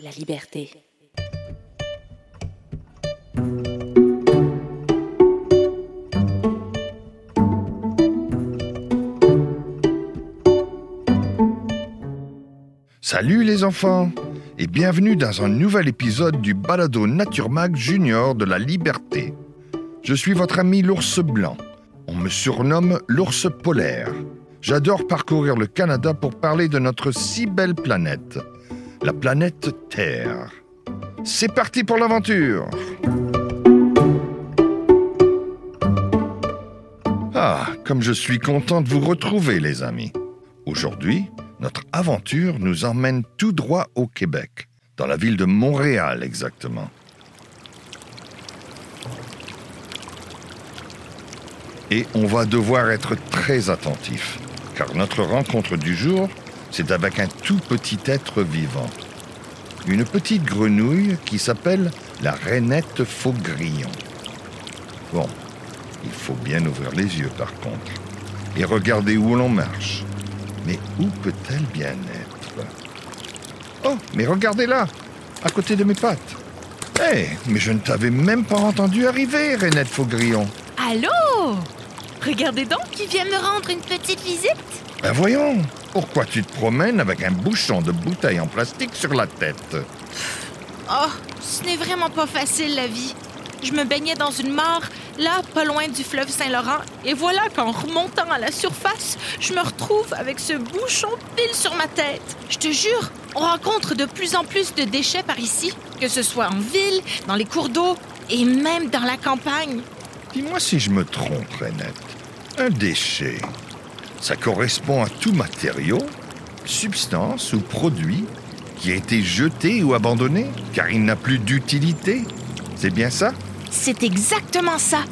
la liberté. Salut les enfants et bienvenue dans un nouvel épisode du Balado Nature Mag Junior de la Liberté. Je suis votre ami l'ours blanc. On me surnomme l'ours polaire. J'adore parcourir le Canada pour parler de notre si belle planète, la planète Terre. C'est parti pour l'aventure Ah, comme je suis content de vous retrouver les amis. Aujourd'hui, notre aventure nous emmène tout droit au Québec, dans la ville de Montréal exactement. Et on va devoir être très attentif, car notre rencontre du jour, c'est avec un tout petit être vivant. Une petite grenouille qui s'appelle la rainette faugrillon. Bon, il faut bien ouvrir les yeux par contre, et regarder où l'on marche. Mais où peut-elle bien être? Oh, mais regardez là, à côté de mes pattes. Hé, mais je ne t'avais même pas entendu arriver, Rainette Faugrillon. Allô? Regardez donc qui vient me rendre une petite visite. Ben voyons, pourquoi tu te promènes avec un bouchon de bouteille en plastique sur la tête? Oh, ce n'est vraiment pas facile la vie. Je me baignais dans une mare, là, pas loin du fleuve Saint-Laurent, et voilà qu'en remontant à la surface, je me retrouve avec ce bouchon pile sur ma tête. Je te jure, on rencontre de plus en plus de déchets par ici, que ce soit en ville, dans les cours d'eau et même dans la campagne. Dis-moi si je me trompe, Rainette. Un déchet, ça correspond à tout matériau, substance ou produit qui a été jeté ou abandonné car il n'a plus d'utilité. C'est bien ça? C'est exactement ça.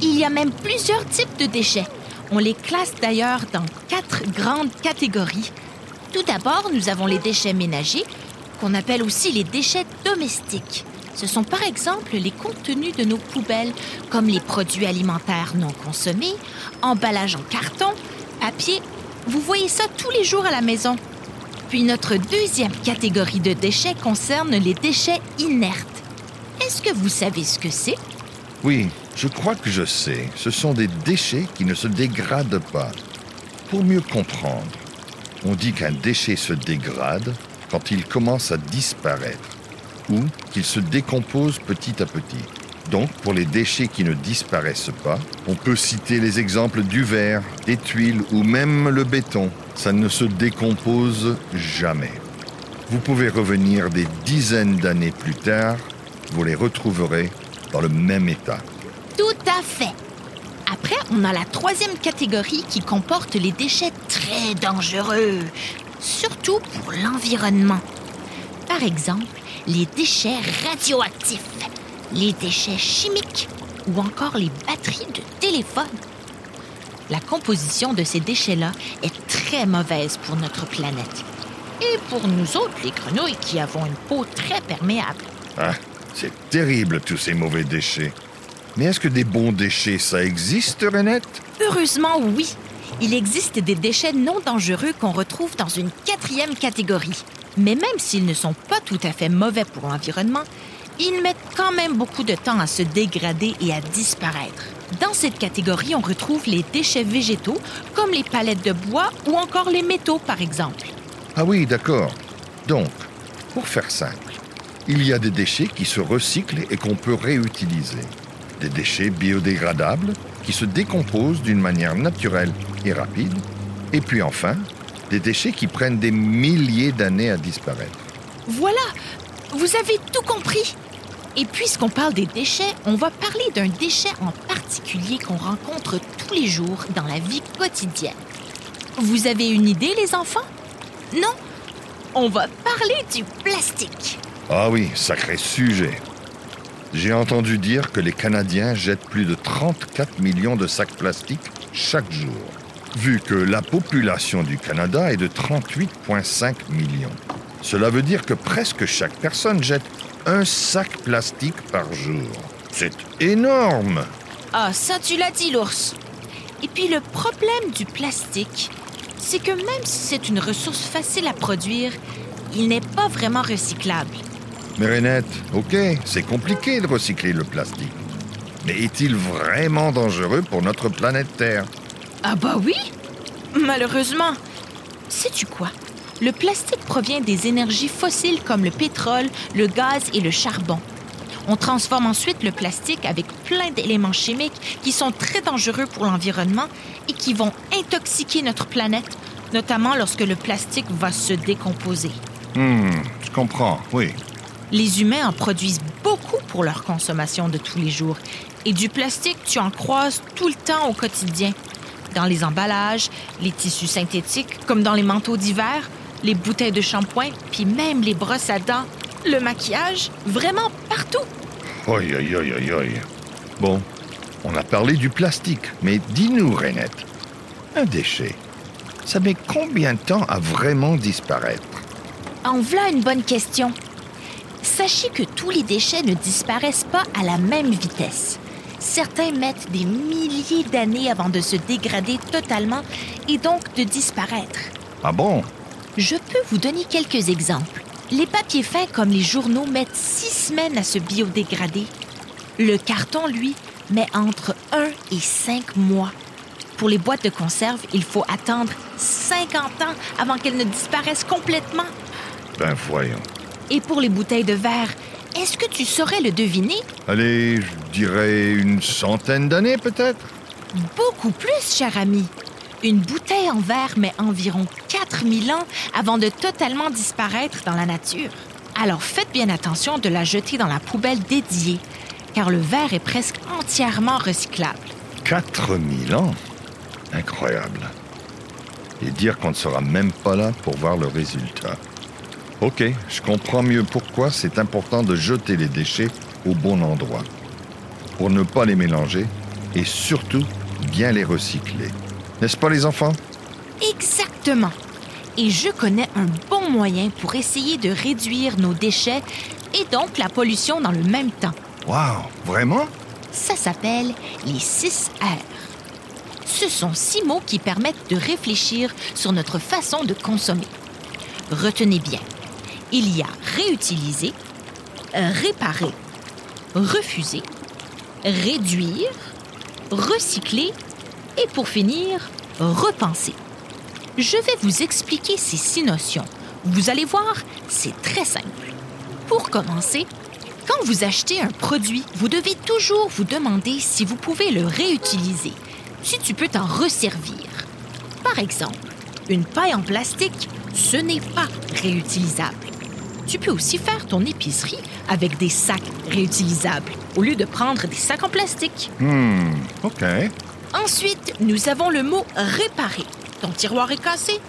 Il y a même plusieurs types de déchets. On les classe d'ailleurs dans quatre grandes catégories. Tout d'abord, nous avons les déchets ménagers, qu'on appelle aussi les déchets domestiques. Ce sont par exemple les contenus de nos poubelles, comme les produits alimentaires non consommés, emballages en carton, papier. Vous voyez ça tous les jours à la maison. Puis notre deuxième catégorie de déchets concerne les déchets inertes. Est-ce que vous savez ce que c'est? Oui, je crois que je sais. Ce sont des déchets qui ne se dégradent pas. Pour mieux comprendre, on dit qu'un déchet se dégrade quand il commence à disparaître ou qu'il se décompose petit à petit. Donc, pour les déchets qui ne disparaissent pas, on peut citer les exemples du verre, des tuiles ou même le béton. Ça ne se décompose jamais. Vous pouvez revenir des dizaines d'années plus tard, vous les retrouverez dans le même état. Tout à fait. Après, on a la troisième catégorie qui comporte les déchets très dangereux, surtout pour l'environnement. Par exemple, les déchets radioactifs, les déchets chimiques ou encore les batteries de téléphone. La composition de ces déchets-là est très mauvaise pour notre planète. Et pour nous autres, les grenouilles qui avons une peau très perméable. Ah, c'est terrible tous ces mauvais déchets. Mais est-ce que des bons déchets, ça existe, Renette? Heureusement, oui. Il existe des déchets non dangereux qu'on retrouve dans une quatrième catégorie. Mais même s'ils ne sont pas tout à fait mauvais pour l'environnement, ils mettent quand même beaucoup de temps à se dégrader et à disparaître. Dans cette catégorie, on retrouve les déchets végétaux, comme les palettes de bois ou encore les métaux, par exemple. Ah oui, d'accord. Donc, pour faire simple, il y a des déchets qui se recyclent et qu'on peut réutiliser. Des déchets biodégradables qui se décomposent d'une manière naturelle et rapide. Et puis enfin, des déchets qui prennent des milliers d'années à disparaître. Voilà, vous avez tout compris. Et puisqu'on parle des déchets, on va parler d'un déchet en particulier qu'on rencontre tous les jours dans la vie quotidienne. Vous avez une idée, les enfants? Non? On va parler du plastique. Ah oui, sacré sujet. J'ai entendu dire que les Canadiens jettent plus de 34 millions de sacs plastiques chaque jour, vu que la population du Canada est de 38,5 millions. Cela veut dire que presque chaque personne jette un sac plastique par jour. C'est énorme Ah, ça tu l'as dit, l'ours. Et puis le problème du plastique, c'est que même si c'est une ressource facile à produire, il n'est pas vraiment recyclable. Mais Renette, ok, c'est compliqué de recycler le plastique. Mais est-il vraiment dangereux pour notre planète Terre? Ah bah oui Malheureusement. Sais-tu quoi? Le plastique provient des énergies fossiles comme le pétrole, le gaz et le charbon. On transforme ensuite le plastique avec plein d'éléments chimiques qui sont très dangereux pour l'environnement et qui vont intoxiquer notre planète, notamment lorsque le plastique va se décomposer. Hmm, je comprends, oui. Les humains en produisent beaucoup pour leur consommation de tous les jours. Et du plastique, tu en croises tout le temps au quotidien. Dans les emballages, les tissus synthétiques, comme dans les manteaux d'hiver, les bouteilles de shampoing, puis même les brosses à dents, le maquillage, vraiment partout. Aïe, aïe, aïe, aïe, aïe. Bon, on a parlé du plastique, mais dis-nous, Renette, un déchet, ça met combien de temps à vraiment disparaître? En voilà une bonne question. Sachez que tous les déchets ne disparaissent pas à la même vitesse. Certains mettent des milliers d'années avant de se dégrader totalement et donc de disparaître. Ah bon? Je peux vous donner quelques exemples. Les papiers fins comme les journaux mettent six semaines à se biodégrader. Le carton, lui, met entre 1 et 5 mois. Pour les boîtes de conserve, il faut attendre 50 ans avant qu'elles ne disparaissent complètement. Ben voyons. Et pour les bouteilles de verre, est-ce que tu saurais le deviner? Allez, je dirais une centaine d'années peut-être Beaucoup plus, cher ami. Une bouteille en verre met environ 4000 ans avant de totalement disparaître dans la nature. Alors faites bien attention de la jeter dans la poubelle dédiée, car le verre est presque entièrement recyclable. 4000 ans? Incroyable. Et dire qu'on ne sera même pas là pour voir le résultat. Ok, je comprends mieux pourquoi c'est important de jeter les déchets au bon endroit. Pour ne pas les mélanger et surtout bien les recycler. N'est-ce pas les enfants? Exactement. Et je connais un bon moyen pour essayer de réduire nos déchets et donc la pollution dans le même temps. Waouh, vraiment? Ça s'appelle les 6 R. Ce sont six mots qui permettent de réfléchir sur notre façon de consommer. Retenez bien, il y a réutiliser, réparer, refuser, réduire, recycler et pour finir, repenser. Je vais vous expliquer ces six notions. Vous allez voir, c'est très simple. Pour commencer, quand vous achetez un produit, vous devez toujours vous demander si vous pouvez le réutiliser, si tu peux t'en resservir. Par exemple, une paille en plastique, ce n'est pas réutilisable. Tu peux aussi faire ton épicerie avec des sacs réutilisables au lieu de prendre des sacs en plastique. Hmm, ok. Ensuite, nous avons le mot réparer. Ton tiroir est cassé.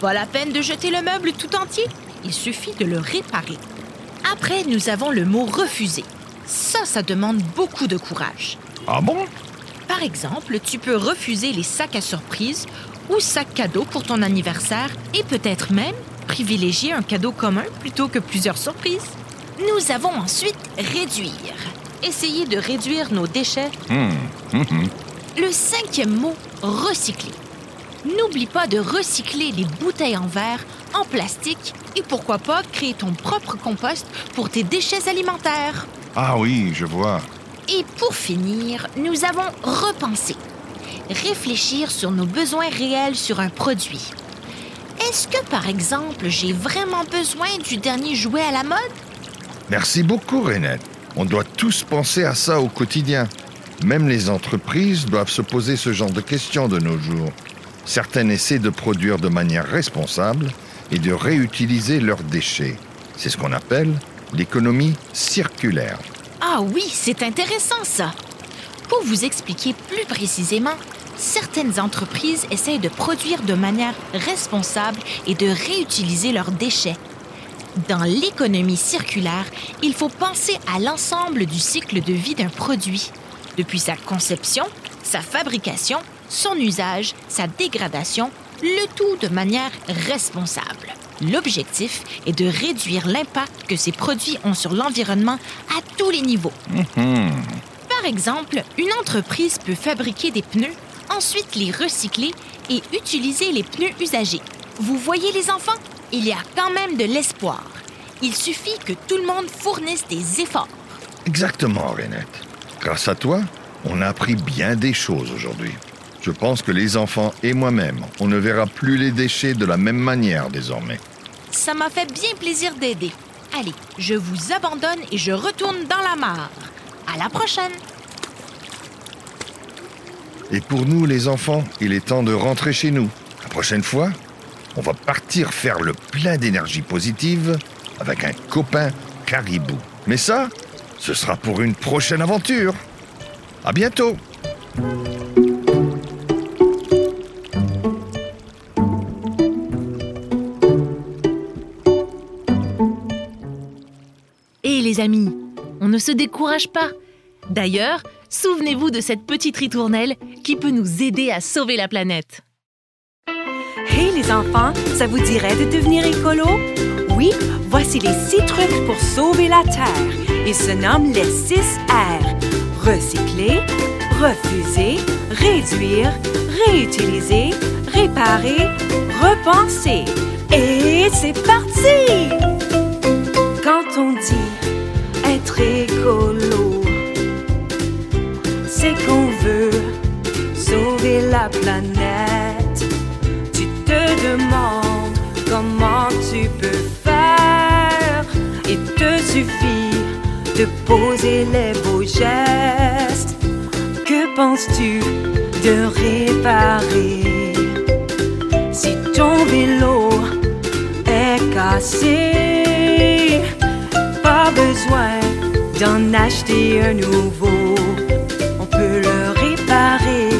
Pas la peine de jeter le meuble tout entier. Il suffit de le réparer. Après, nous avons le mot refuser. Ça, ça demande beaucoup de courage. Ah bon? Par exemple, tu peux refuser les sacs à surprise ou sacs cadeaux pour ton anniversaire et peut-être même privilégier un cadeau commun plutôt que plusieurs surprises. Nous avons ensuite réduire. Essayer de réduire nos déchets. Hmm, hum, hum. Le cinquième mot, recycler. N'oublie pas de recycler les bouteilles en verre, en plastique et pourquoi pas créer ton propre compost pour tes déchets alimentaires. Ah oui, je vois. Et pour finir, nous avons repensé. Réfléchir sur nos besoins réels sur un produit. Est-ce que, par exemple, j'ai vraiment besoin du dernier jouet à la mode? Merci beaucoup, Renette. On doit tous penser à ça au quotidien. Même les entreprises doivent se poser ce genre de questions de nos jours. Certaines essaient de produire de manière responsable et de réutiliser leurs déchets. C'est ce qu'on appelle l'économie circulaire. Ah oui, c'est intéressant ça. Pour vous expliquer plus précisément, certaines entreprises essayent de produire de manière responsable et de réutiliser leurs déchets. Dans l'économie circulaire, il faut penser à l'ensemble du cycle de vie d'un produit, depuis sa conception, sa fabrication, son usage, sa dégradation, le tout de manière responsable. L'objectif est de réduire l'impact que ces produits ont sur l'environnement à tous les niveaux. Hmm. Par exemple, une entreprise peut fabriquer des pneus, ensuite les recycler et utiliser les pneus usagés. Vous voyez les enfants? Il y a quand même de l'espoir. Il suffit que tout le monde fournisse des efforts. Exactement, Renette. Grâce à toi, on a appris bien des choses aujourd'hui. Je pense que les enfants et moi-même, on ne verra plus les déchets de la même manière désormais. Ça m'a fait bien plaisir d'aider. Allez, je vous abandonne et je retourne dans la mare. À la prochaine. Et pour nous, les enfants, il est temps de rentrer chez nous. La prochaine fois, on va partir faire le plein d'énergie positive avec un copain caribou. Mais ça, ce sera pour une prochaine aventure. À bientôt. Et les amis, on ne se décourage pas. D'ailleurs, souvenez-vous de cette petite ritournelle qui peut nous aider à sauver la planète. Hey les enfants, ça vous dirait de devenir écolo? Voici les six trucs pour sauver la Terre. Ils se nomment les 6 R. Recycler, refuser, réduire, réutiliser, réparer, repenser. Et c'est parti! Quand on dit être écolo, c'est qu'on veut sauver la planète. Tu te demandes comment tu peux faire. Suffit de poser les beaux gestes. Que penses-tu de réparer? Si ton vélo est cassé, pas besoin d'en acheter un nouveau. On peut le réparer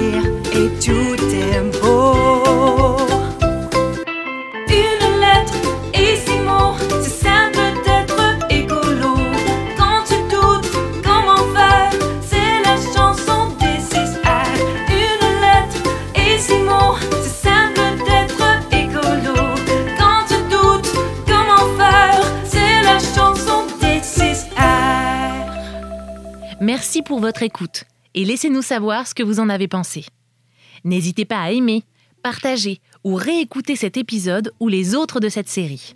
et tout écoute et laissez-nous savoir ce que vous en avez pensé. N'hésitez pas à aimer, partager ou réécouter cet épisode ou les autres de cette série.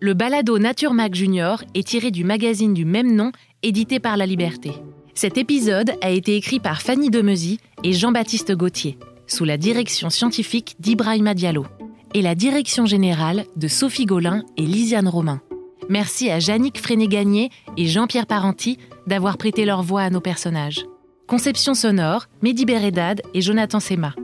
Le balado Nature Mag Junior est tiré du magazine du même nom édité par La Liberté. Cet épisode a été écrit par Fanny Demezy et Jean-Baptiste Gauthier, sous la direction scientifique d'Ibrahima Diallo et la direction générale de Sophie Gaulin et Lisiane Romain. Merci à Yannick Fréné-Gagné et Jean-Pierre Parenti d'avoir prêté leur voix à nos personnages. Conception sonore, Mehdi Beredad et Jonathan Sema.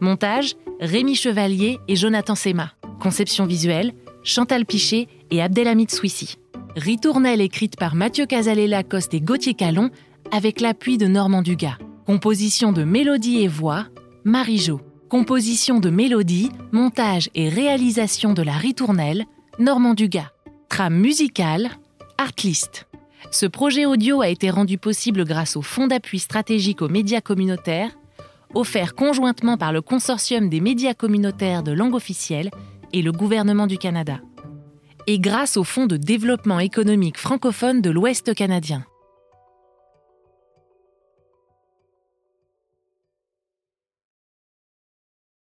Montage, Rémi Chevalier et Jonathan Sema. Conception visuelle, Chantal Piché et Abdelhamid Souissi. Ritournelle écrite par Mathieu Casalet-Lacoste et Gauthier Calon avec l'appui de Normand Dugas. Composition de mélodie et voix, Marie Jo. Composition de mélodie, montage et réalisation de la ritournelle, Normand Dugas. Trame musicale, Artlist. Ce projet audio a été rendu possible grâce au Fonds d'appui stratégique aux médias communautaires, offert conjointement par le Consortium des médias communautaires de langue officielle et le gouvernement du Canada, et grâce au Fonds de développement économique francophone de l'Ouest canadien.